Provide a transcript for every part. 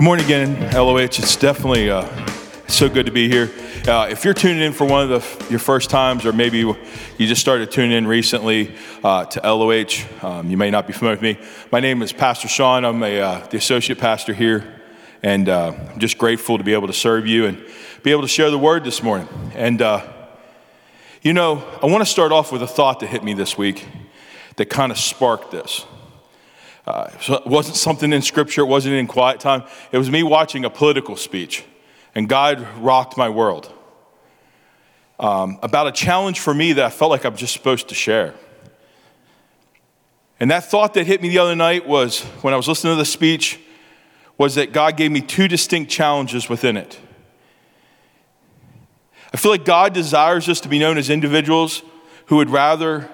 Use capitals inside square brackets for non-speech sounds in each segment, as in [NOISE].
Good morning again, LOH. It's definitely uh, so good to be here. Uh, if you're tuning in for one of the, your first times, or maybe you just started tuning in recently uh, to LOH, um, you may not be familiar with me. My name is Pastor Sean. I'm a, uh, the associate pastor here, and uh, I'm just grateful to be able to serve you and be able to share the word this morning. And uh, you know, I want to start off with a thought that hit me this week that kind of sparked this. Uh, so it wasn't something in scripture, it wasn't in quiet time. It was me watching a political speech, and God rocked my world. Um, about a challenge for me that I felt like I'm just supposed to share. And that thought that hit me the other night was when I was listening to the speech, was that God gave me two distinct challenges within it. I feel like God desires us to be known as individuals who would rather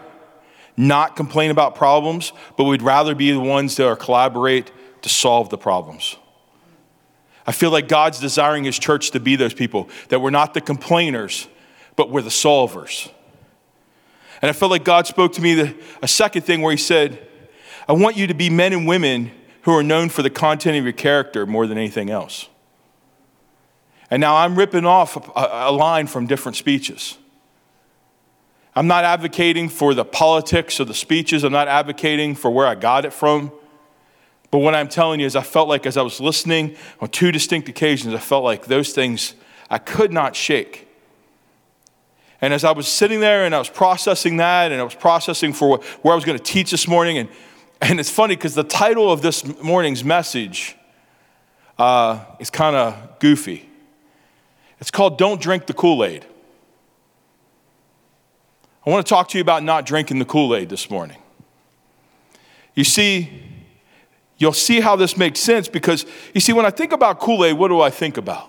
not complain about problems, but we'd rather be the ones that are collaborate to solve the problems. I feel like God's desiring His church to be those people, that we're not the complainers, but we're the solvers. And I felt like God spoke to me the, a second thing where He said, I want you to be men and women who are known for the content of your character more than anything else. And now I'm ripping off a, a line from different speeches. I'm not advocating for the politics or the speeches. I'm not advocating for where I got it from. But what I'm telling you is, I felt like as I was listening on two distinct occasions, I felt like those things I could not shake. And as I was sitting there and I was processing that, and I was processing for where I was going to teach this morning, and, and it's funny because the title of this morning's message uh, is kind of goofy. It's called Don't Drink the Kool Aid. I want to talk to you about not drinking the Kool Aid this morning. You see, you'll see how this makes sense because, you see, when I think about Kool Aid, what do I think about?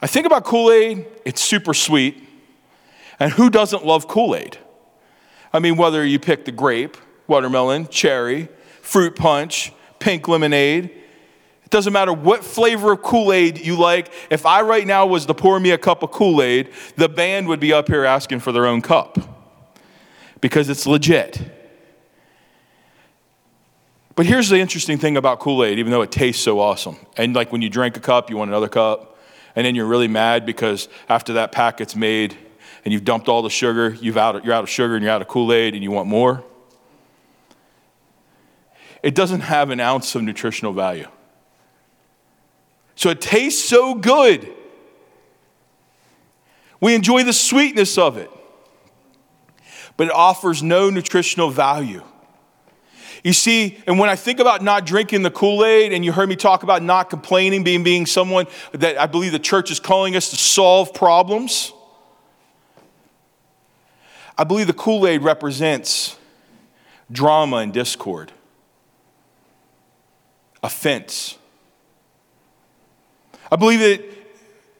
I think about Kool Aid, it's super sweet. And who doesn't love Kool Aid? I mean, whether you pick the grape, watermelon, cherry, fruit punch, pink lemonade, doesn't matter what flavor of Kool Aid you like. If I right now was to pour me a cup of Kool Aid, the band would be up here asking for their own cup because it's legit. But here's the interesting thing about Kool Aid, even though it tastes so awesome. And like when you drink a cup, you want another cup. And then you're really mad because after that packet's made and you've dumped all the sugar, you've out, you're out of sugar and you're out of Kool Aid and you want more. It doesn't have an ounce of nutritional value. So it tastes so good. We enjoy the sweetness of it, but it offers no nutritional value. You see, and when I think about not drinking the Kool Aid, and you heard me talk about not complaining, being, being someone that I believe the church is calling us to solve problems, I believe the Kool Aid represents drama and discord, offense, I believe that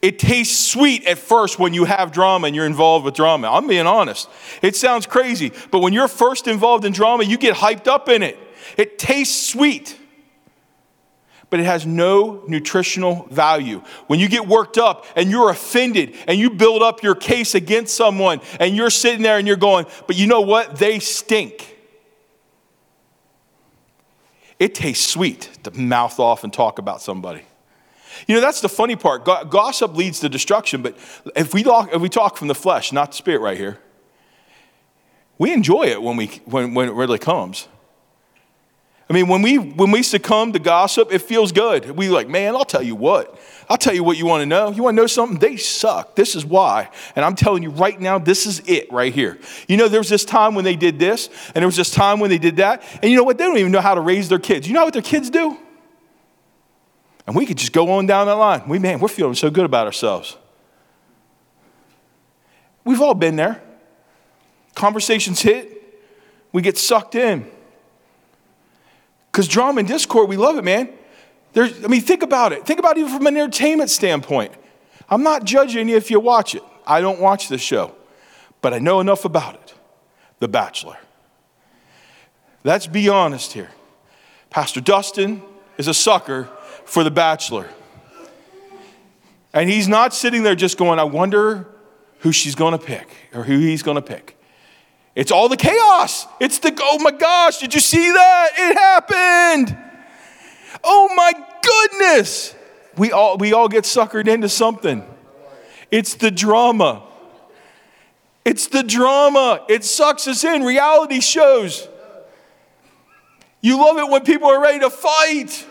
it tastes sweet at first when you have drama and you're involved with drama. I'm being honest. It sounds crazy, but when you're first involved in drama, you get hyped up in it. It tastes sweet, but it has no nutritional value. When you get worked up and you're offended and you build up your case against someone and you're sitting there and you're going, but you know what? They stink. It tastes sweet to mouth off and talk about somebody. You know, that's the funny part. Gossip leads to destruction, but if we talk, if we talk from the flesh, not the spirit right here, we enjoy it when, we, when, when it really comes. I mean, when we, when we succumb to gossip, it feels good. We like, man, I'll tell you what. I'll tell you what you want to know. You want to know something? They suck. This is why. And I'm telling you right now, this is it right here. You know, there was this time when they did this, and there was this time when they did that. And you know what? They don't even know how to raise their kids. You know what their kids do? And we could just go on down that line. We, man, we're feeling so good about ourselves. We've all been there. Conversations hit, we get sucked in. Because drama and discord, we love it, man. There's, I mean, think about it. Think about it even from an entertainment standpoint. I'm not judging you if you watch it. I don't watch this show, but I know enough about it. The Bachelor. Let's be honest here. Pastor Dustin is a sucker for The Bachelor. And he's not sitting there just going, I wonder who she's going to pick or who he's going to pick. It's all the chaos. It's the, oh my gosh, did you see that? It happened. Oh my goodness. We all, we all get suckered into something. It's the drama. It's the drama. It sucks us in. Reality shows. You love it when people are ready to fight.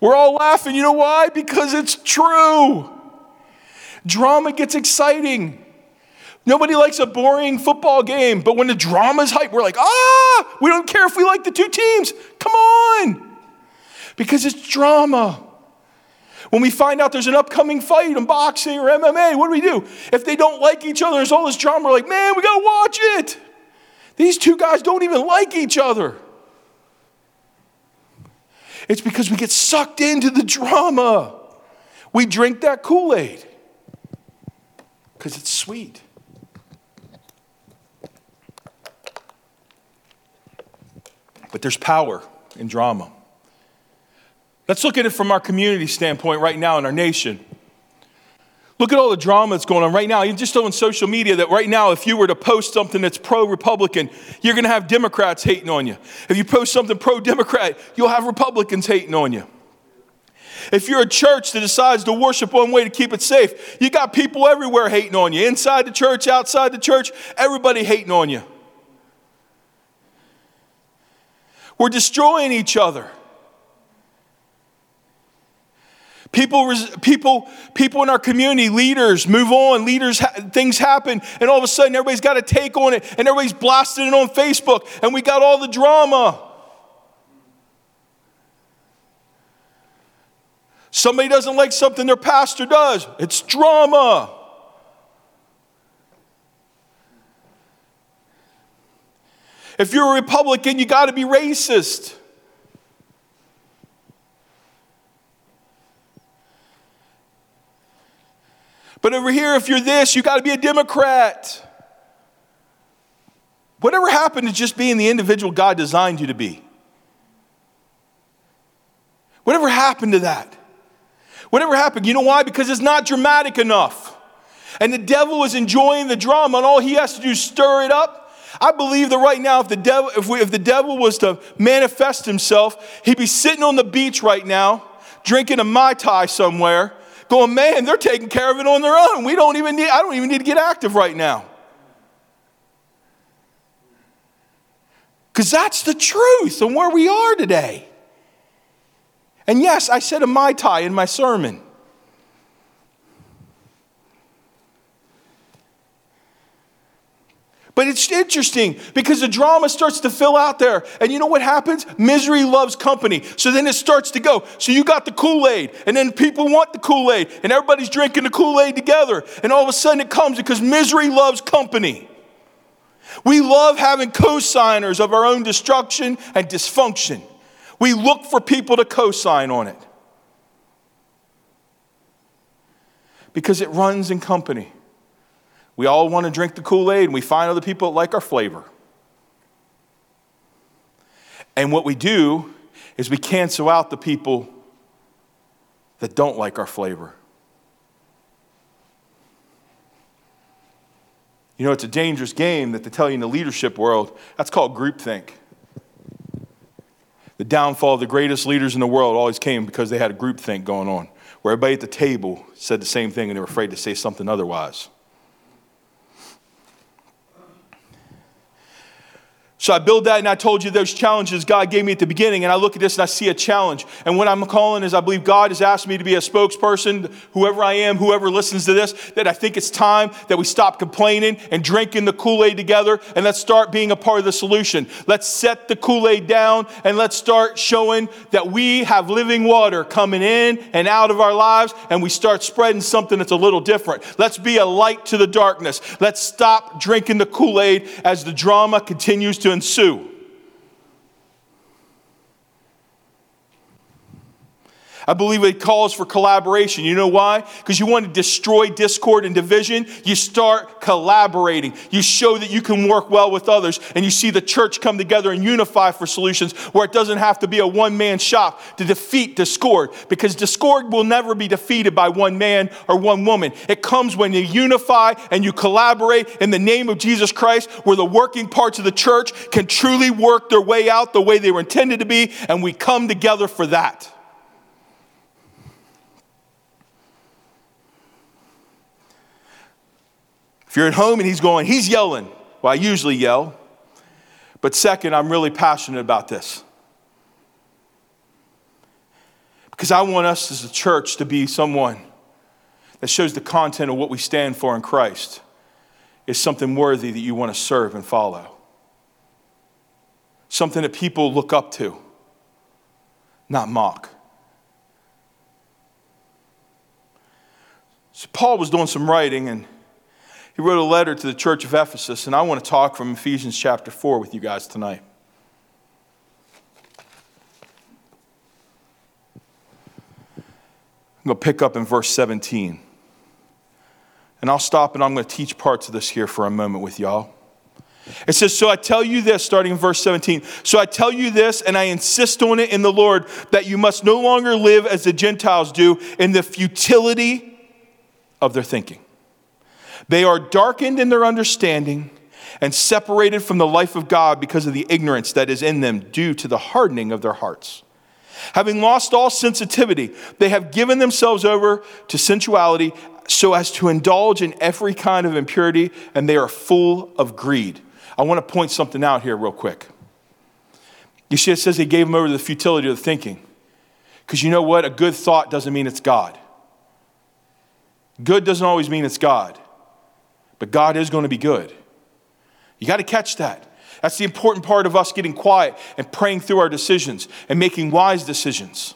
We're all laughing. You know why? Because it's true. Drama gets exciting. Nobody likes a boring football game, but when the drama's hype, we're like, ah, we don't care if we like the two teams. Come on. Because it's drama. When we find out there's an upcoming fight in boxing or MMA, what do we do? If they don't like each other, there's all this drama, we're like, man, we gotta watch it. These two guys don't even like each other. It's because we get sucked into the drama. We drink that Kool Aid because it's sweet. But there's power in drama. Let's look at it from our community standpoint right now in our nation. Look at all the drama that's going on right now. You just on social media that right now, if you were to post something that's pro Republican, you're going to have Democrats hating on you. If you post something pro Democrat, you'll have Republicans hating on you. If you're a church that decides to worship one way to keep it safe, you got people everywhere hating on you. Inside the church, outside the church, everybody hating on you. We're destroying each other. People, people, people in our community, leaders move on, leaders, things happen, and all of a sudden everybody's got a take on it, and everybody's blasting it on Facebook, and we got all the drama. Somebody doesn't like something their pastor does, it's drama. If you're a Republican, you got to be racist. But over here, if you're this, you got to be a Democrat. Whatever happened to just being the individual God designed you to be? Whatever happened to that? Whatever happened? You know why? Because it's not dramatic enough. And the devil is enjoying the drama, and all he has to do is stir it up. I believe that right now, if the devil, if, we, if the devil was to manifest himself, he'd be sitting on the beach right now, drinking a Mai Tai somewhere, going, man, they're taking care of it on their own. We don't even need, I don't even need to get active right now. Because that's the truth and where we are today. And yes, I said a Mai Tai in my sermon. It's interesting because the drama starts to fill out there. And you know what happens? Misery loves company. So then it starts to go. So you got the Kool Aid, and then people want the Kool Aid, and everybody's drinking the Kool Aid together. And all of a sudden it comes because misery loves company. We love having co-signers of our own destruction and dysfunction. We look for people to co-sign on it. Because it runs in company. We all want to drink the Kool Aid and we find other people that like our flavor. And what we do is we cancel out the people that don't like our flavor. You know, it's a dangerous game that they tell you in the leadership world. That's called groupthink. The downfall of the greatest leaders in the world always came because they had a groupthink going on, where everybody at the table said the same thing and they were afraid to say something otherwise. So I build that, and I told you those challenges God gave me at the beginning. And I look at this and I see a challenge. And what I'm calling is I believe God has asked me to be a spokesperson, whoever I am, whoever listens to this, that I think it's time that we stop complaining and drinking the Kool Aid together and let's start being a part of the solution. Let's set the Kool Aid down and let's start showing that we have living water coming in and out of our lives and we start spreading something that's a little different. Let's be a light to the darkness. Let's stop drinking the Kool Aid as the drama continues to ensue. I believe it calls for collaboration. You know why? Because you want to destroy discord and division. You start collaborating. You show that you can work well with others, and you see the church come together and unify for solutions where it doesn't have to be a one man shop to defeat discord. Because discord will never be defeated by one man or one woman. It comes when you unify and you collaborate in the name of Jesus Christ, where the working parts of the church can truly work their way out the way they were intended to be, and we come together for that. If you're at home and he's going, he's yelling. Well, I usually yell. But second, I'm really passionate about this. Because I want us as a church to be someone that shows the content of what we stand for in Christ is something worthy that you want to serve and follow. Something that people look up to, not mock. So Paul was doing some writing and he wrote a letter to the church of Ephesus, and I want to talk from Ephesians chapter 4 with you guys tonight. I'm going to pick up in verse 17. And I'll stop and I'm going to teach parts of this here for a moment with y'all. It says, So I tell you this, starting in verse 17. So I tell you this, and I insist on it in the Lord, that you must no longer live as the Gentiles do in the futility of their thinking. They are darkened in their understanding and separated from the life of God because of the ignorance that is in them due to the hardening of their hearts. Having lost all sensitivity, they have given themselves over to sensuality so as to indulge in every kind of impurity, and they are full of greed. I want to point something out here, real quick. You see, it says they gave them over to the futility of the thinking. Because you know what? A good thought doesn't mean it's God. Good doesn't always mean it's God but God is going to be good. You got to catch that. That's the important part of us getting quiet and praying through our decisions and making wise decisions.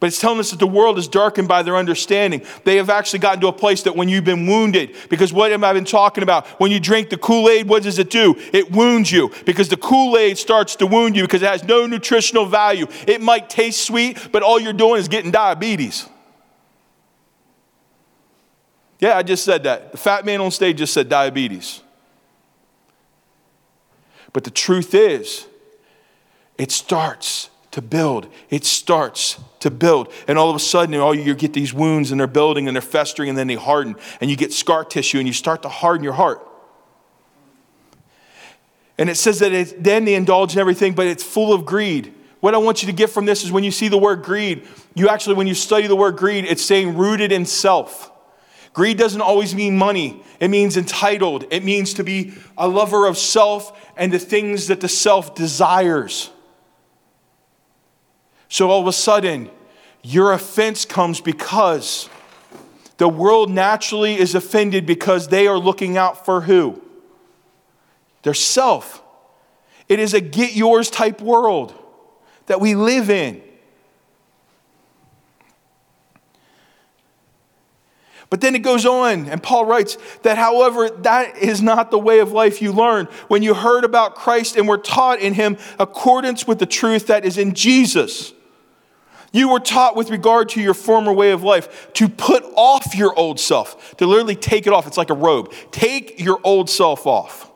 But it's telling us that the world is darkened by their understanding. They have actually gotten to a place that when you've been wounded, because what have I been talking about? When you drink the Kool Aid, what does it do? It wounds you because the Kool Aid starts to wound you because it has no nutritional value. It might taste sweet, but all you're doing is getting diabetes. Yeah, I just said that. The fat man on stage just said diabetes. But the truth is, it starts to build. It starts to build. And all of a sudden, all you get these wounds and they're building and they're festering and then they harden. And you get scar tissue and you start to harden your heart. And it says that it, then they indulge in everything, but it's full of greed. What I want you to get from this is when you see the word greed, you actually, when you study the word greed, it's saying rooted in self. Greed doesn't always mean money, it means entitled. It means to be a lover of self and the things that the self desires. So all of a sudden, your offense comes because the world naturally is offended because they are looking out for who? Their self. It is a get yours type world that we live in. But then it goes on, and Paul writes that, however, that is not the way of life you learned when you heard about Christ and were taught in him accordance with the truth that is in Jesus. You were taught with regard to your former way of life to put off your old self, to literally take it off. It's like a robe. Take your old self off,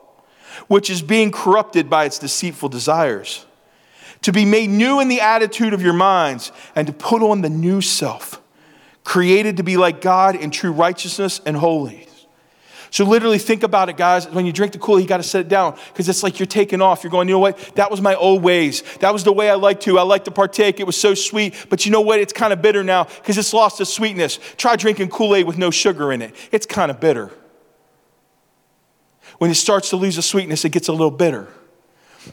which is being corrupted by its deceitful desires, to be made new in the attitude of your minds, and to put on the new self created to be like God in true righteousness and holiness. So, literally, think about it, guys. When you drink the Kool, Aid, you got to set it down because it's like you're taking off. You're going, you know what? That was my old ways. That was the way I liked to. I liked to partake. It was so sweet. But you know what? It's kind of bitter now because it's lost its sweetness. Try drinking Kool Aid with no sugar in it. It's kind of bitter. When it starts to lose the sweetness, it gets a little bitter.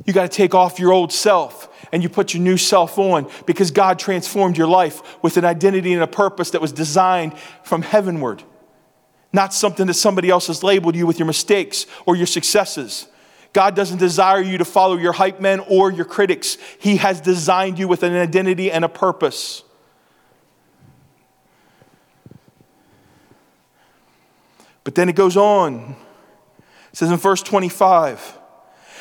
You got to take off your old self and you put your new self on because God transformed your life with an identity and a purpose that was designed from heavenward, not something that somebody else has labeled you with your mistakes or your successes. God doesn't desire you to follow your hype men or your critics. He has designed you with an identity and a purpose. But then it goes on. It says in verse 25,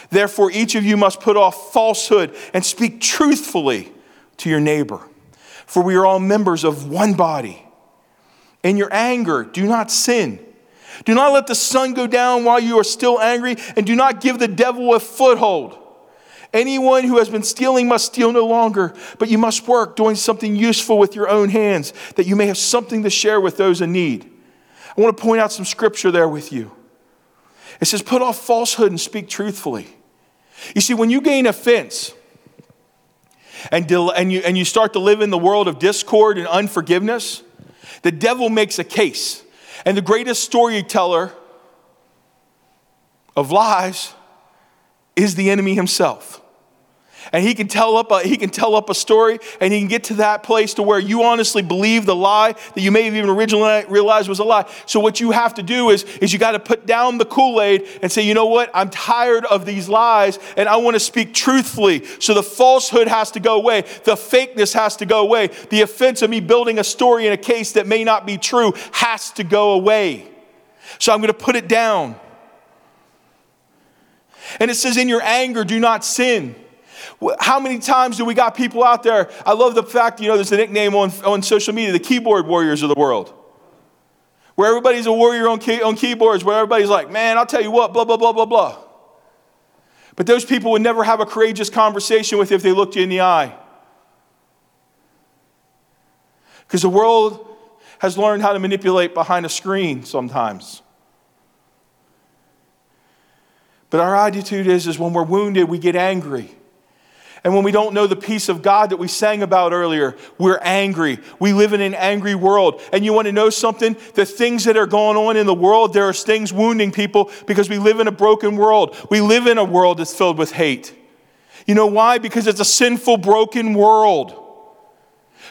Therefore, each of you must put off falsehood and speak truthfully to your neighbor, for we are all members of one body. In your anger, do not sin. Do not let the sun go down while you are still angry, and do not give the devil a foothold. Anyone who has been stealing must steal no longer, but you must work doing something useful with your own hands, that you may have something to share with those in need. I want to point out some scripture there with you. It says, Put off falsehood and speak truthfully. You see, when you gain offense and, and, you, and you start to live in the world of discord and unforgiveness, the devil makes a case. And the greatest storyteller of lies is the enemy himself and he can tell up a, he can tell up a story and he can get to that place to where you honestly believe the lie that you may have even originally realized was a lie. So what you have to do is is you got to put down the kool-aid and say you know what? I'm tired of these lies and i want to speak truthfully. So the falsehood has to go away. The fakeness has to go away. The offense of me building a story in a case that may not be true has to go away. So i'm going to put it down. And it says in your anger do not sin how many times do we got people out there? I love the fact, you know, there's a nickname on, on social media, the keyboard warriors of the world. Where everybody's a warrior on, key, on keyboards, where everybody's like, man, I'll tell you what, blah, blah, blah, blah, blah. But those people would never have a courageous conversation with you if they looked you in the eye. Because the world has learned how to manipulate behind a screen sometimes. But our attitude is, is when we're wounded, we get angry. And when we don't know the peace of God that we sang about earlier, we're angry. We live in an angry world. And you want to know something? The things that are going on in the world, there are things wounding people because we live in a broken world. We live in a world that's filled with hate. You know why? Because it's a sinful, broken world.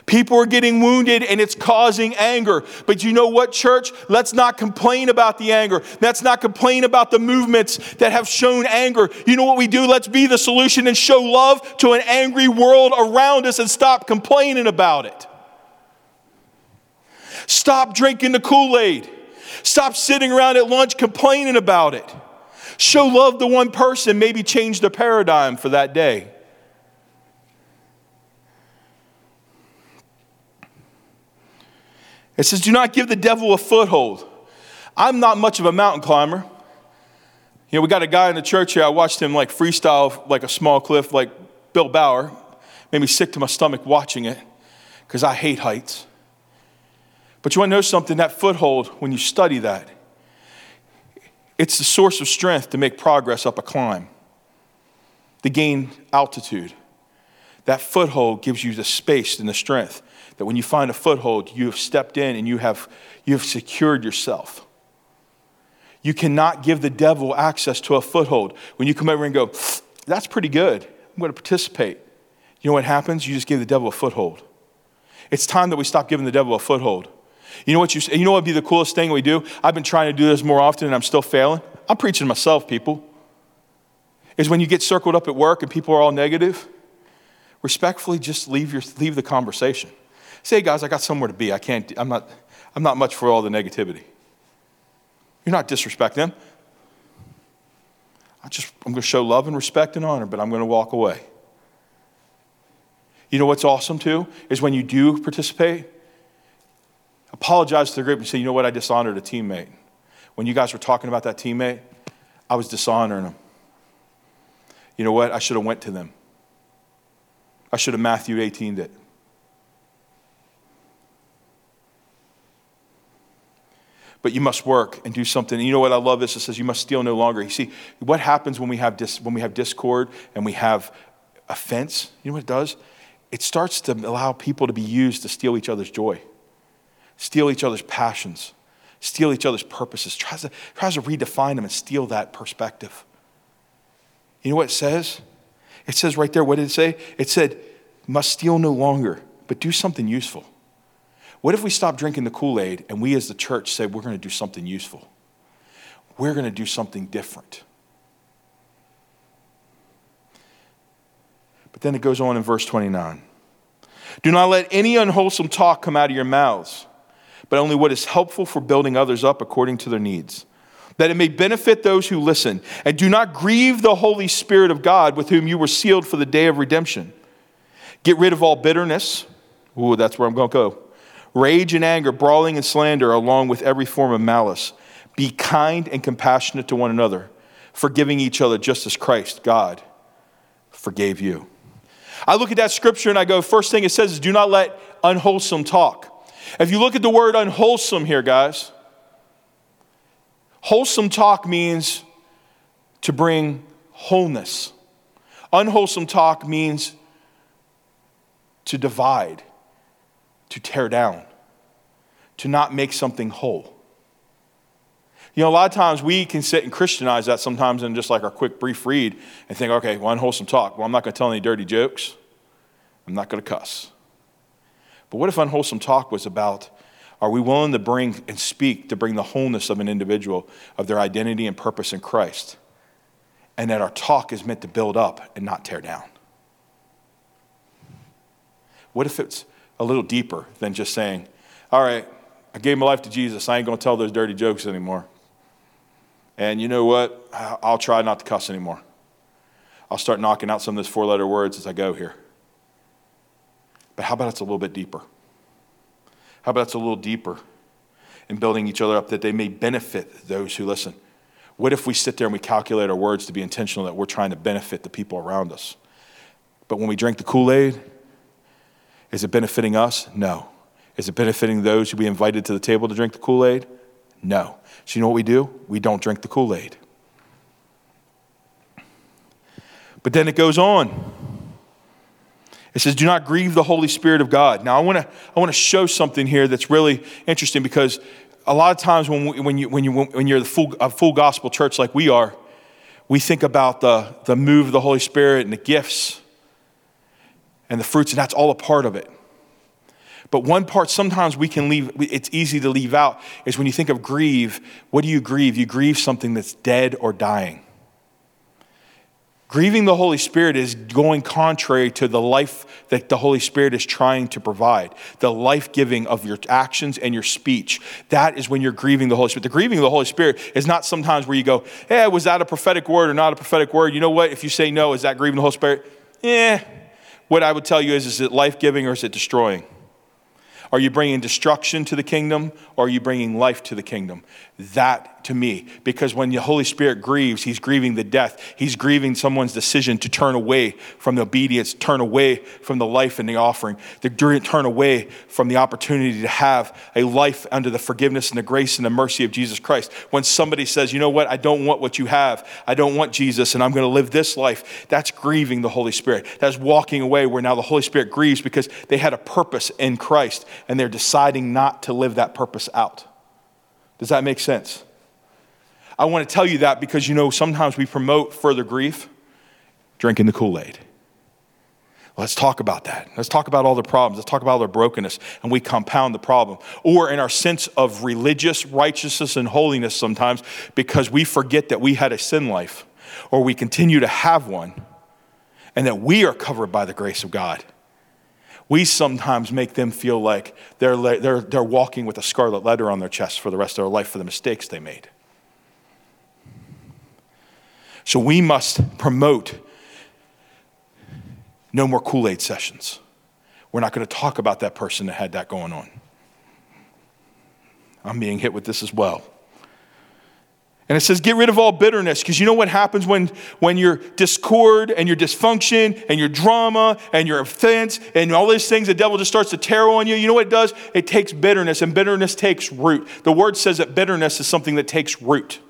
People are getting wounded and it's causing anger. But you know what, church? Let's not complain about the anger. Let's not complain about the movements that have shown anger. You know what we do? Let's be the solution and show love to an angry world around us and stop complaining about it. Stop drinking the Kool Aid. Stop sitting around at lunch complaining about it. Show love to one person, maybe change the paradigm for that day. It says, Do not give the devil a foothold. I'm not much of a mountain climber. You know, we got a guy in the church here. I watched him like freestyle like a small cliff, like Bill Bauer. Made me sick to my stomach watching it because I hate heights. But you want to know something? That foothold, when you study that, it's the source of strength to make progress up a climb, to gain altitude. That foothold gives you the space and the strength that when you find a foothold, you have stepped in and you have, you have secured yourself. You cannot give the devil access to a foothold. When you come over and go, that's pretty good, I'm going to participate. You know what happens? You just give the devil a foothold. It's time that we stop giving the devil a foothold. You know what you you know what would be the coolest thing we do? I've been trying to do this more often and I'm still failing. I'm preaching to myself, people. Is when you get circled up at work and people are all negative, respectfully just leave your leave the conversation. Say, guys, I got somewhere to be. I can't, I'm not, I'm not much for all the negativity. You're not disrespecting them. I just, I'm going to show love and respect and honor, but I'm going to walk away. You know what's awesome too? Is when you do participate, apologize to the group and say, you know what, I dishonored a teammate. When you guys were talking about that teammate, I was dishonoring them. You know what? I should have went to them. I should have Matthew 18 it. But you must work and do something. And you know what I love this? It says you must steal no longer. You see, what happens when we have dis- when we have discord and we have offense? You know what it does? It starts to allow people to be used to steal each other's joy, steal each other's passions, steal each other's purposes. Tries to tries to redefine them and steal that perspective. You know what it says? It says right there. What did it say? It said, "Must steal no longer, but do something useful." What if we stop drinking the Kool Aid and we as the church say we're going to do something useful? We're going to do something different. But then it goes on in verse 29. Do not let any unwholesome talk come out of your mouths, but only what is helpful for building others up according to their needs, that it may benefit those who listen. And do not grieve the Holy Spirit of God with whom you were sealed for the day of redemption. Get rid of all bitterness. Ooh, that's where I'm going to go rage and anger, brawling and slander, along with every form of malice. Be kind and compassionate to one another, forgiving each other just as Christ, God, forgave you. I look at that scripture and I go, first thing it says is do not let unwholesome talk. If you look at the word unwholesome here, guys, wholesome talk means to bring wholeness. Unwholesome talk means to divide to tear down, to not make something whole. You know, a lot of times we can sit and Christianize that sometimes in just like our quick brief read and think, okay, well, unwholesome talk. Well, I'm not going to tell any dirty jokes. I'm not going to cuss. But what if unwholesome talk was about are we willing to bring and speak to bring the wholeness of an individual, of their identity and purpose in Christ? And that our talk is meant to build up and not tear down. What if it's a little deeper than just saying, all right, I gave my life to Jesus. I ain't going to tell those dirty jokes anymore. And you know what? I'll try not to cuss anymore. I'll start knocking out some of those four letter words as I go here. But how about it's a little bit deeper? How about it's a little deeper in building each other up that they may benefit those who listen? What if we sit there and we calculate our words to be intentional that we're trying to benefit the people around us? But when we drink the Kool Aid, is it benefiting us? No. Is it benefiting those who we invited to the table to drink the Kool Aid? No. So, you know what we do? We don't drink the Kool Aid. But then it goes on. It says, Do not grieve the Holy Spirit of God. Now, I want to I wanna show something here that's really interesting because a lot of times when, we, when, you, when, you, when you're the full, a full gospel church like we are, we think about the, the move of the Holy Spirit and the gifts and the fruits, and that's all a part of it. But one part sometimes we can leave, it's easy to leave out, is when you think of grieve, what do you grieve? You grieve something that's dead or dying. Grieving the Holy Spirit is going contrary to the life that the Holy Spirit is trying to provide, the life giving of your actions and your speech. That is when you're grieving the Holy Spirit. The grieving of the Holy Spirit is not sometimes where you go, hey, was that a prophetic word or not a prophetic word? You know what? If you say no, is that grieving the Holy Spirit? Yeah. What I would tell you is, is it life giving or is it destroying? Are you bringing destruction to the kingdom or are you bringing life to the kingdom? That to me, because when the Holy Spirit grieves, He's grieving the death. He's grieving someone's decision to turn away from the obedience, turn away from the life and the offering, to turn away from the opportunity to have a life under the forgiveness and the grace and the mercy of Jesus Christ. When somebody says, you know what, I don't want what you have, I don't want Jesus, and I'm going to live this life, that's grieving the Holy Spirit. That's walking away where now the Holy Spirit grieves because they had a purpose in Christ and they're deciding not to live that purpose out. Does that make sense? I want to tell you that because you know sometimes we promote further grief drinking the Kool Aid. Let's talk about that. Let's talk about all the problems. Let's talk about all their brokenness, and we compound the problem. Or in our sense of religious righteousness and holiness, sometimes because we forget that we had a sin life, or we continue to have one, and that we are covered by the grace of God we sometimes make them feel like they're, they're, they're walking with a scarlet letter on their chest for the rest of their life for the mistakes they made. So we must promote no more Kool Aid sessions. We're not going to talk about that person that had that going on. I'm being hit with this as well. And it says, get rid of all bitterness, because you know what happens when, when your discord and your dysfunction and your drama and your offense and all these things, the devil just starts to tear on you. You know what it does? It takes bitterness, and bitterness takes root. The word says that bitterness is something that takes root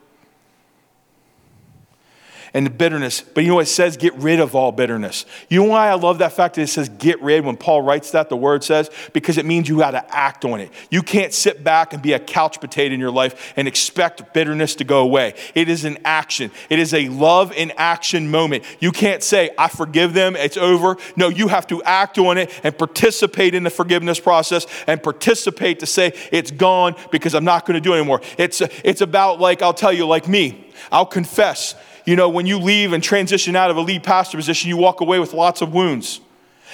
and the bitterness. But you know what it says? Get rid of all bitterness. You know why I love that fact that it says get rid when Paul writes that, the word says? Because it means you got to act on it. You can't sit back and be a couch potato in your life and expect bitterness to go away. It is an action, it is a love in action moment. You can't say, I forgive them, it's over. No, you have to act on it and participate in the forgiveness process and participate to say, it's gone because I'm not going to do it anymore. It's, it's about, like, I'll tell you, like me, I'll confess you know, when you leave and transition out of a lead pastor position, you walk away with lots of wounds.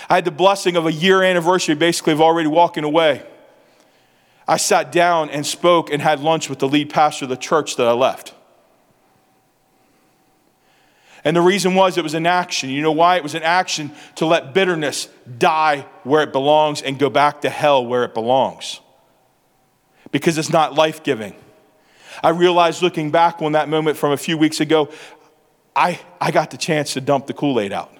I had the blessing of a year anniversary, basically, of already walking away. I sat down and spoke and had lunch with the lead pastor of the church that I left. And the reason was it was an action. You know why? It was an action to let bitterness die where it belongs and go back to hell where it belongs. Because it's not life giving. I realized looking back on that moment from a few weeks ago, I, I got the chance to dump the Kool Aid out.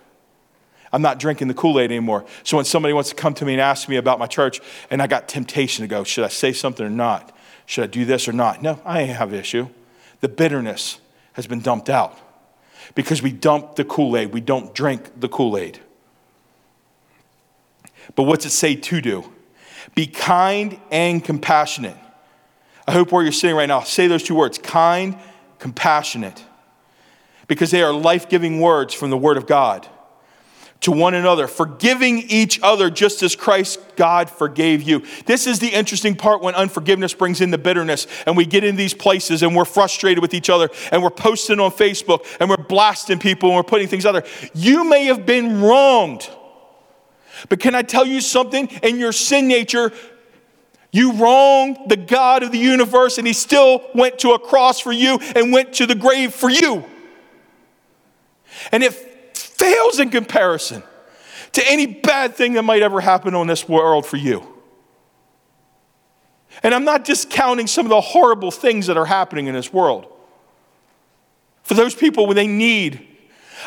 I'm not drinking the Kool Aid anymore. So when somebody wants to come to me and ask me about my church, and I got temptation to go, should I say something or not? Should I do this or not? No, I ain't have an issue. The bitterness has been dumped out because we dump the Kool Aid. We don't drink the Kool Aid. But what's it say to do? Be kind and compassionate. I hope where you're sitting right now, say those two words kind, compassionate, because they are life giving words from the Word of God to one another, forgiving each other just as Christ God forgave you. This is the interesting part when unforgiveness brings in the bitterness and we get in these places and we're frustrated with each other and we're posting on Facebook and we're blasting people and we're putting things out there. You may have been wronged. But can I tell you something? In your sin nature, you wronged the God of the universe and he still went to a cross for you and went to the grave for you. And it fails in comparison to any bad thing that might ever happen on this world for you. And I'm not discounting some of the horrible things that are happening in this world. For those people when they need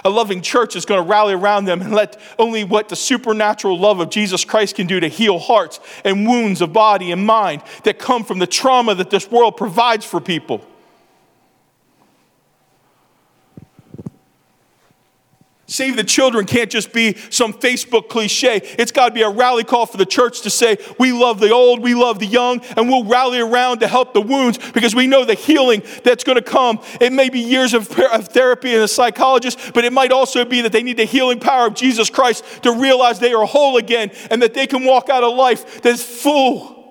a loving church is going to rally around them and let only what the supernatural love of Jesus Christ can do to heal hearts and wounds of body and mind that come from the trauma that this world provides for people. Save the children can't just be some Facebook cliche. It's got to be a rally call for the church to say, we love the old, we love the young, and we'll rally around to help the wounds because we know the healing that's going to come. It may be years of, of therapy and a psychologist, but it might also be that they need the healing power of Jesus Christ to realize they are whole again and that they can walk out a life that's full.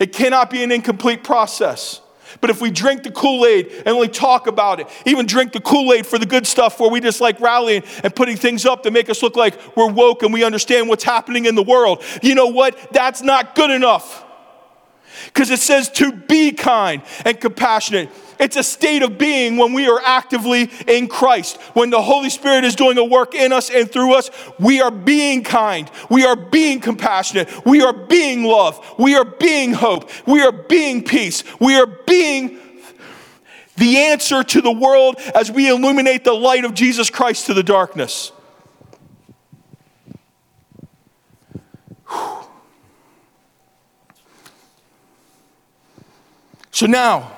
It cannot be an incomplete process. But if we drink the Kool Aid and only talk about it, even drink the Kool Aid for the good stuff where we just like rallying and putting things up to make us look like we're woke and we understand what's happening in the world, you know what? That's not good enough. Because it says to be kind and compassionate. It's a state of being when we are actively in Christ. When the Holy Spirit is doing a work in us and through us, we are being kind. We are being compassionate. We are being love. We are being hope. We are being peace. We are being the answer to the world as we illuminate the light of Jesus Christ to the darkness. So now,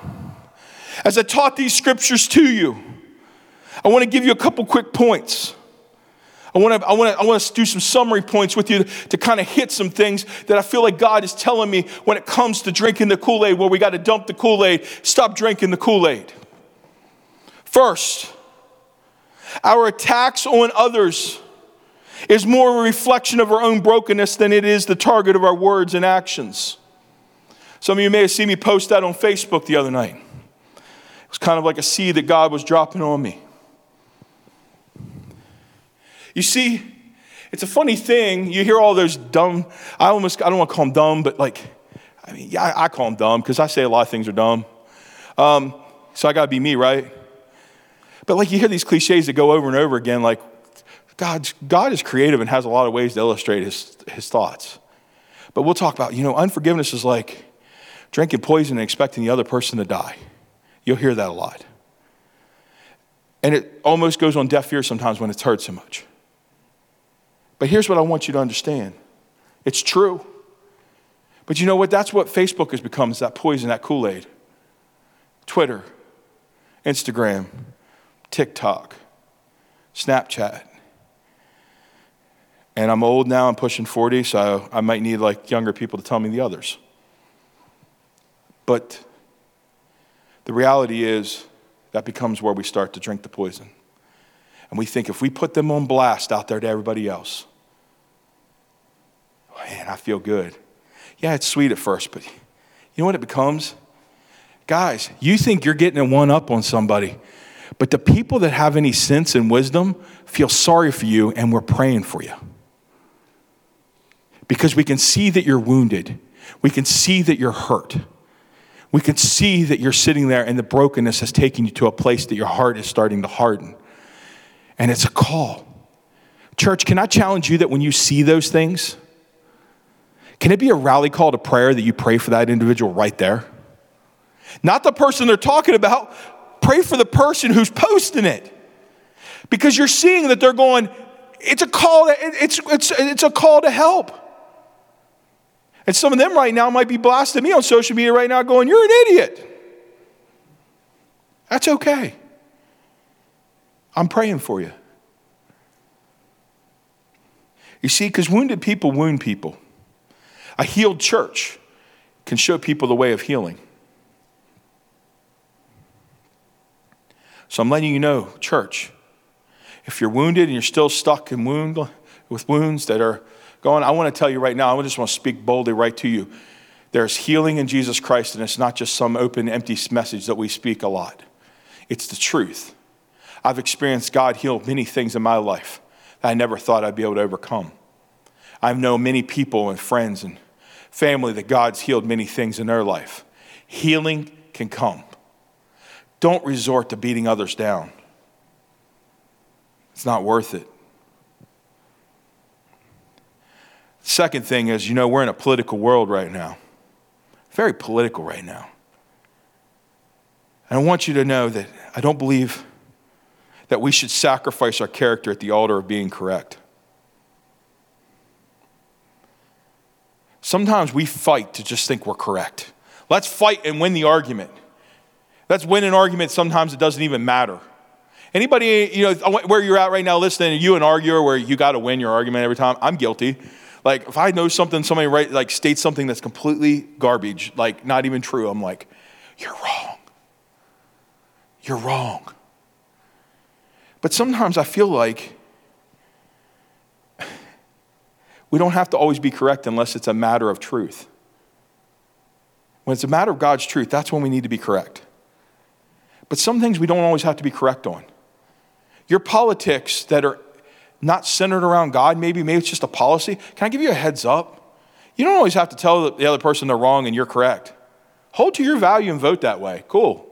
as I taught these scriptures to you, I want to give you a couple quick points. I want to, I want to, I want to do some summary points with you to kind of hit some things that I feel like God is telling me when it comes to drinking the Kool Aid, where we got to dump the Kool Aid, stop drinking the Kool Aid. First, our attacks on others is more a reflection of our own brokenness than it is the target of our words and actions. Some of you may have seen me post that on Facebook the other night. It was kind of like a seed that God was dropping on me. You see, it's a funny thing. You hear all those dumb, I almost, I don't want to call them dumb, but like, I mean, yeah, I, call them dumb because I say a lot of things are dumb. Um, so I got to be me, right? But like you hear these cliches that go over and over again, like God's, God is creative and has a lot of ways to illustrate his, his thoughts. But we'll talk about, you know, unforgiveness is like drinking poison and expecting the other person to die. You'll hear that a lot. And it almost goes on deaf ears sometimes when it's heard so much. But here's what I want you to understand it's true. But you know what? That's what Facebook has become is that poison, that Kool Aid. Twitter, Instagram, TikTok, Snapchat. And I'm old now, I'm pushing 40, so I might need like younger people to tell me the others. But the reality is, that becomes where we start to drink the poison. And we think if we put them on blast out there to everybody else, man, I feel good. Yeah, it's sweet at first, but you know what it becomes? Guys, you think you're getting a one up on somebody, but the people that have any sense and wisdom feel sorry for you and we're praying for you. Because we can see that you're wounded, we can see that you're hurt we can see that you're sitting there and the brokenness has taken you to a place that your heart is starting to harden. And it's a call. Church, can I challenge you that when you see those things, can it be a rally call to prayer that you pray for that individual right there? Not the person they're talking about, pray for the person who's posting it. Because you're seeing that they're going, it's a call to, it's, it's, it's a call to help. And some of them right now might be blasting me on social media right now going, You're an idiot. That's okay. I'm praying for you. You see, because wounded people wound people. A healed church can show people the way of healing. So I'm letting you know, church, if you're wounded and you're still stuck in wound, with wounds that are going, I want to tell you right now, I just want to speak boldly right to you. There's healing in Jesus Christ, and it's not just some open, empty message that we speak a lot. It's the truth. I've experienced God heal many things in my life that I never thought I'd be able to overcome. I've known many people and friends and family that God's healed many things in their life. Healing can come. Don't resort to beating others down. It's not worth it. Second thing is, you know, we're in a political world right now, very political right now. And I want you to know that I don't believe that we should sacrifice our character at the altar of being correct. Sometimes we fight to just think we're correct. Let's fight and win the argument. Let's win an argument sometimes it doesn't even matter. Anybody, you know, where you're at right now listening, you an arguer where you got to win your argument every time? I'm guilty. Like, if I know something, somebody right, like states something that's completely garbage, like not even true, I'm like, you're wrong. You're wrong. But sometimes I feel like [SIGHS] we don't have to always be correct unless it's a matter of truth. When it's a matter of God's truth, that's when we need to be correct. But some things we don't always have to be correct on. Your politics that are not centered around God, maybe, maybe it's just a policy. Can I give you a heads up? You don't always have to tell the other person they're wrong and you're correct. Hold to your value and vote that way. Cool.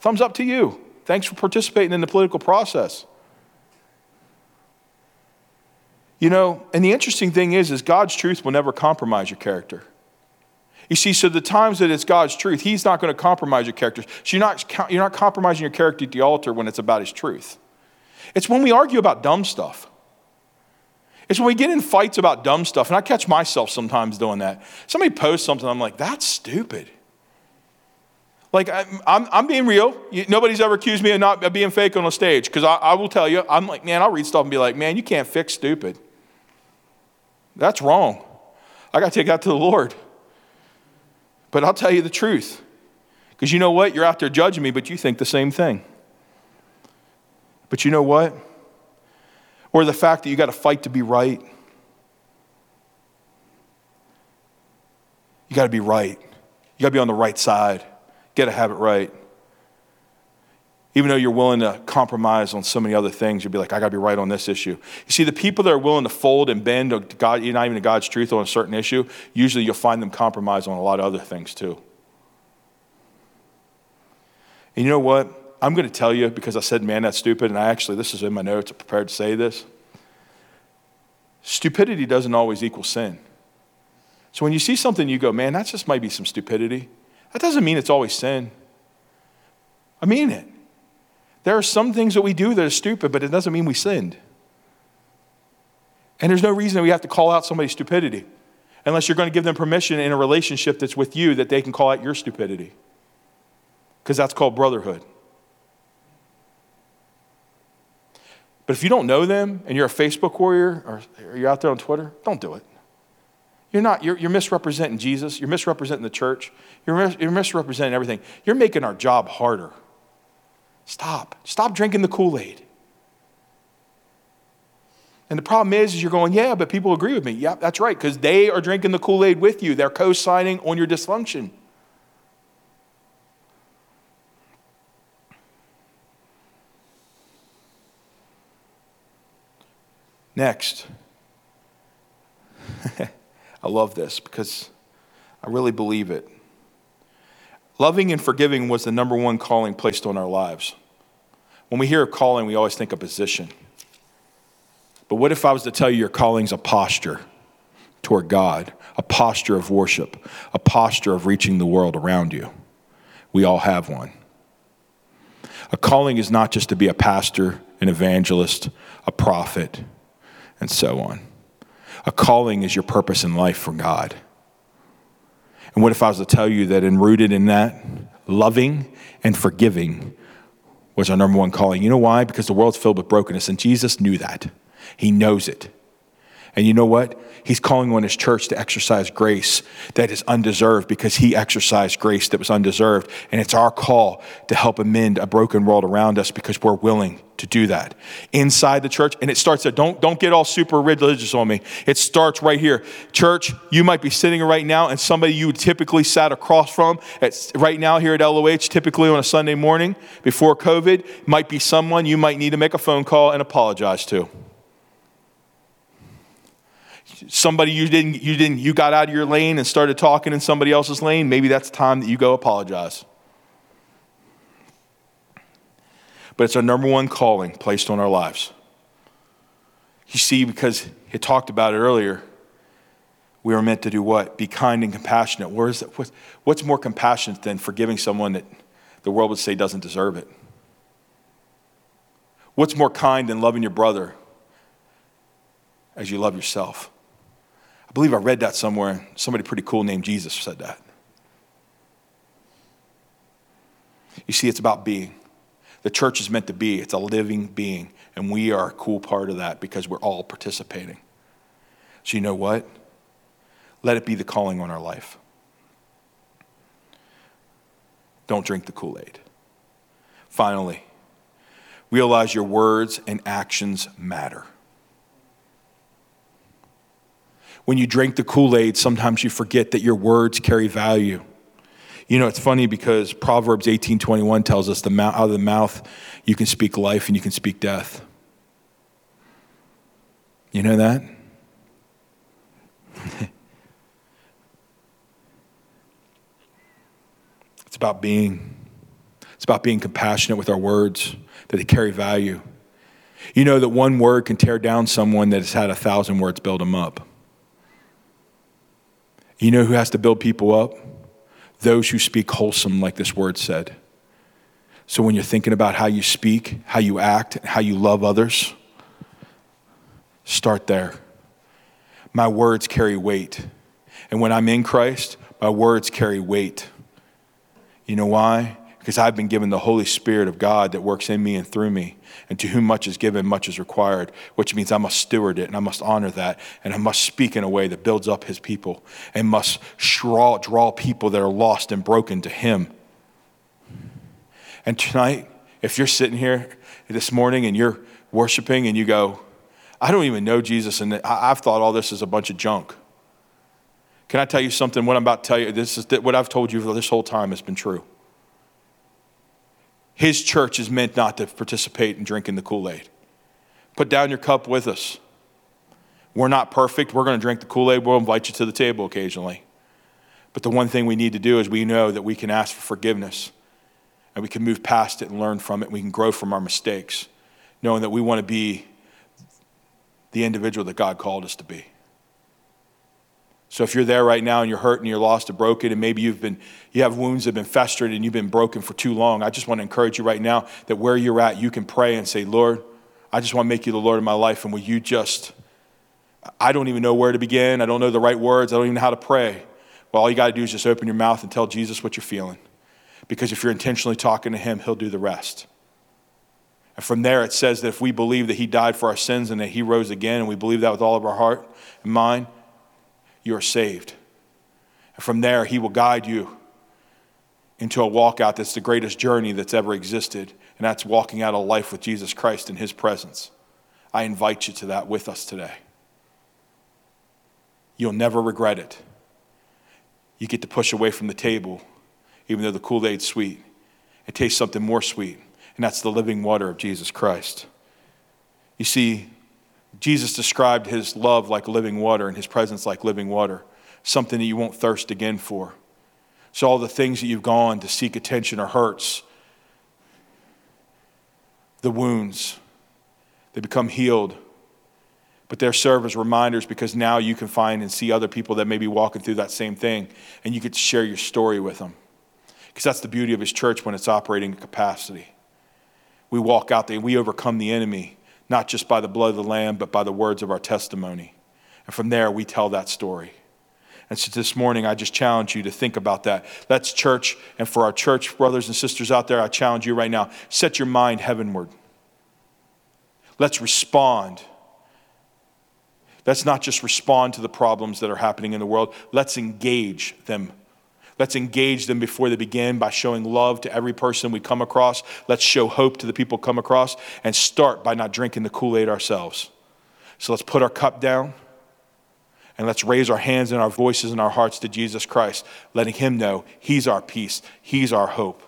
Thumbs up to you. Thanks for participating in the political process. You know, and the interesting thing is, is God's truth will never compromise your character. You see, so the times that it's God's truth, He's not going to compromise your character. So you're not, you're not compromising your character at the altar when it's about His truth. It's when we argue about dumb stuff. It's when we get in fights about dumb stuff, and I catch myself sometimes doing that. Somebody posts something, I'm like, that's stupid. Like, I'm, I'm, being real. Nobody's ever accused me of not being fake on a stage, because I, I will tell you, I'm like, man, I'll read stuff and be like, man, you can't fix stupid. That's wrong. I got to take that to the Lord. But I'll tell you the truth. Because you know what? You're out there judging me, but you think the same thing. But you know what? Or the fact that you got to fight to be right. You got to be right. You got to be on the right side. Get to have it right. Even though you're willing to compromise on so many other things, you'll be like, I got to be right on this issue. You see, the people that are willing to fold and bend to God, not even to God's truth on a certain issue, usually you'll find them compromise on a lot of other things too. And you know what? I'm going to tell you because I said, man, that's stupid. And I actually, this is in my notes, I'm prepared to say this. Stupidity doesn't always equal sin. So when you see something, you go, man, that just might be some stupidity. That doesn't mean it's always sin. I mean it. There are some things that we do that are stupid, but it doesn't mean we sinned. And there's no reason that we have to call out somebody's stupidity unless you're going to give them permission in a relationship that's with you that they can call out your stupidity. Because that's called brotherhood. But if you don't know them and you're a Facebook warrior or you're out there on Twitter, don't do it. You're not, you're, you're misrepresenting Jesus. You're misrepresenting the church. You're, mis- you're misrepresenting everything. You're making our job harder. Stop. Stop drinking the Kool Aid. And the problem is, is you're going, yeah, but people agree with me. Yeah, that's right, because they are drinking the Kool Aid with you. They're co signing on your dysfunction. Next. [LAUGHS] I love this because I really believe it. Loving and forgiving was the number one calling placed on our lives. When we hear of calling, we always think of position. But what if I was to tell you your calling's a posture toward God, a posture of worship, a posture of reaching the world around you? We all have one. A calling is not just to be a pastor, an evangelist, a prophet, and so on. A calling is your purpose in life for God. And what if I was to tell you that, enrooted in that, loving and forgiving was our number one calling? You know why? Because the world's filled with brokenness, and Jesus knew that. He knows it. And you know what? He's calling on his church to exercise grace that is undeserved because he exercised grace that was undeserved. And it's our call to help amend a broken world around us because we're willing to do that inside the church. And it starts there. Don't, don't get all super religious on me. It starts right here. Church, you might be sitting right now and somebody you would typically sat across from at, right now here at LOH, typically on a Sunday morning before COVID, might be someone you might need to make a phone call and apologize to somebody you didn't you didn't you got out of your lane and started talking in somebody else's lane maybe that's time that you go apologize. But it's our number one calling placed on our lives. You see because he talked about it earlier we are meant to do what? Be kind and compassionate. Where is that? what's more compassionate than forgiving someone that the world would say doesn't deserve it? What's more kind than loving your brother as you love yourself believe I read that somewhere. Somebody pretty cool named Jesus said that. You see, it's about being. The church is meant to be, it's a living being. And we are a cool part of that because we're all participating. So, you know what? Let it be the calling on our life. Don't drink the Kool Aid. Finally, realize your words and actions matter. When you drink the Kool Aid, sometimes you forget that your words carry value. You know, it's funny because Proverbs 18:21 tells us the mouth, out of the mouth you can speak life and you can speak death. You know that? [LAUGHS] it's about being it's about being compassionate with our words that they carry value. You know that one word can tear down someone that has had a thousand words build them up. You know who has to build people up? Those who speak wholesome, like this word said. So when you're thinking about how you speak, how you act, and how you love others, start there. My words carry weight. And when I'm in Christ, my words carry weight. You know why? Because I've been given the Holy Spirit of God that works in me and through me. And to whom much is given, much is required, which means I must steward it and I must honor that. And I must speak in a way that builds up his people and must draw, draw people that are lost and broken to him. And tonight, if you're sitting here this morning and you're worshiping and you go, I don't even know Jesus, and I've thought all this is a bunch of junk. Can I tell you something? What I'm about to tell you, this is what I've told you for this whole time has been true. His church is meant not to participate in drinking the Kool Aid. Put down your cup with us. We're not perfect. We're going to drink the Kool Aid. We'll invite you to the table occasionally. But the one thing we need to do is we know that we can ask for forgiveness and we can move past it and learn from it. We can grow from our mistakes, knowing that we want to be the individual that God called us to be. So if you're there right now and you're hurt and you're lost and broken, and maybe you've been you have wounds that have been festered and you've been broken for too long, I just want to encourage you right now that where you're at, you can pray and say, Lord, I just want to make you the Lord of my life, and will you just I don't even know where to begin. I don't know the right words. I don't even know how to pray. Well, all you got to do is just open your mouth and tell Jesus what you're feeling. Because if you're intentionally talking to him, he'll do the rest. And from there, it says that if we believe that he died for our sins and that he rose again, and we believe that with all of our heart and mind, you are saved. And from there, He will guide you into a walkout that's the greatest journey that's ever existed, and that's walking out a life with Jesus Christ in His presence. I invite you to that with us today. You'll never regret it. You get to push away from the table, even though the Kool Aid's sweet. It tastes something more sweet, and that's the living water of Jesus Christ. You see, Jesus described his love like living water and his presence like living water, something that you won't thirst again for. So, all the things that you've gone to seek attention or hurts, the wounds, they become healed. But they serve as reminders because now you can find and see other people that may be walking through that same thing, and you get to share your story with them. Because that's the beauty of his church when it's operating capacity. We walk out there, we overcome the enemy not just by the blood of the Lamb, but by the words of our testimony. And from there, we tell that story. And so this morning, I just challenge you to think about that. That's church. And for our church brothers and sisters out there, I challenge you right now set your mind heavenward. Let's respond Let's not just respond to the problems that are happening in the world. Let's engage them. Let's engage them before they begin by showing love to every person we come across. Let's show hope to the people come across and start by not drinking the Kool Aid ourselves. So let's put our cup down and let's raise our hands and our voices and our hearts to Jesus Christ, letting Him know He's our peace, He's our hope.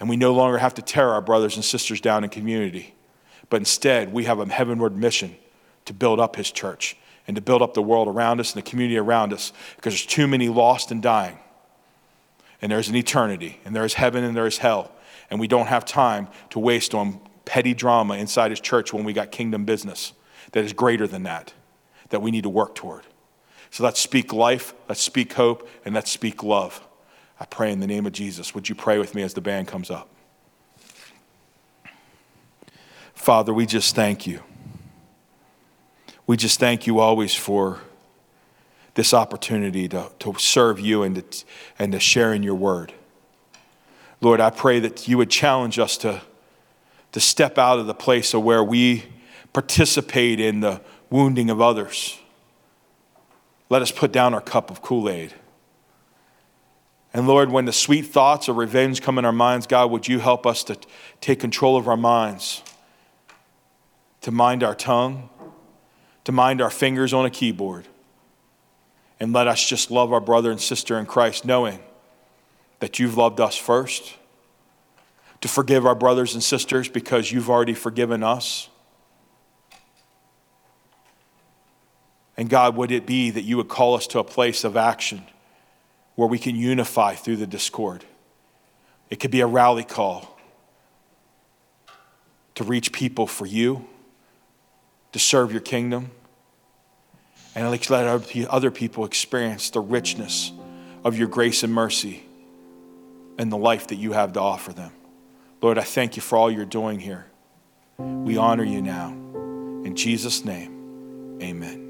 And we no longer have to tear our brothers and sisters down in community, but instead we have a heavenward mission to build up His church and to build up the world around us and the community around us because there's too many lost and dying. And there's an eternity, and there is heaven and there is hell. And we don't have time to waste on petty drama inside His church when we got kingdom business that is greater than that, that we need to work toward. So let's speak life, let's speak hope, and let's speak love. I pray in the name of Jesus. Would you pray with me as the band comes up? Father, we just thank you. We just thank you always for this opportunity to, to serve you and to, and to share in your word. Lord, I pray that you would challenge us to, to step out of the place of where we participate in the wounding of others. Let us put down our cup of Kool Aid. And Lord, when the sweet thoughts of revenge come in our minds, God, would you help us to take control of our minds, to mind our tongue, to mind our fingers on a keyboard, and let us just love our brother and sister in Christ, knowing that you've loved us first, to forgive our brothers and sisters because you've already forgiven us. And God, would it be that you would call us to a place of action where we can unify through the discord? It could be a rally call to reach people for you, to serve your kingdom, and let other people experience the richness of your grace and mercy and the life that you have to offer them. Lord, I thank you for all you're doing here. We honor you now. In Jesus' name, amen.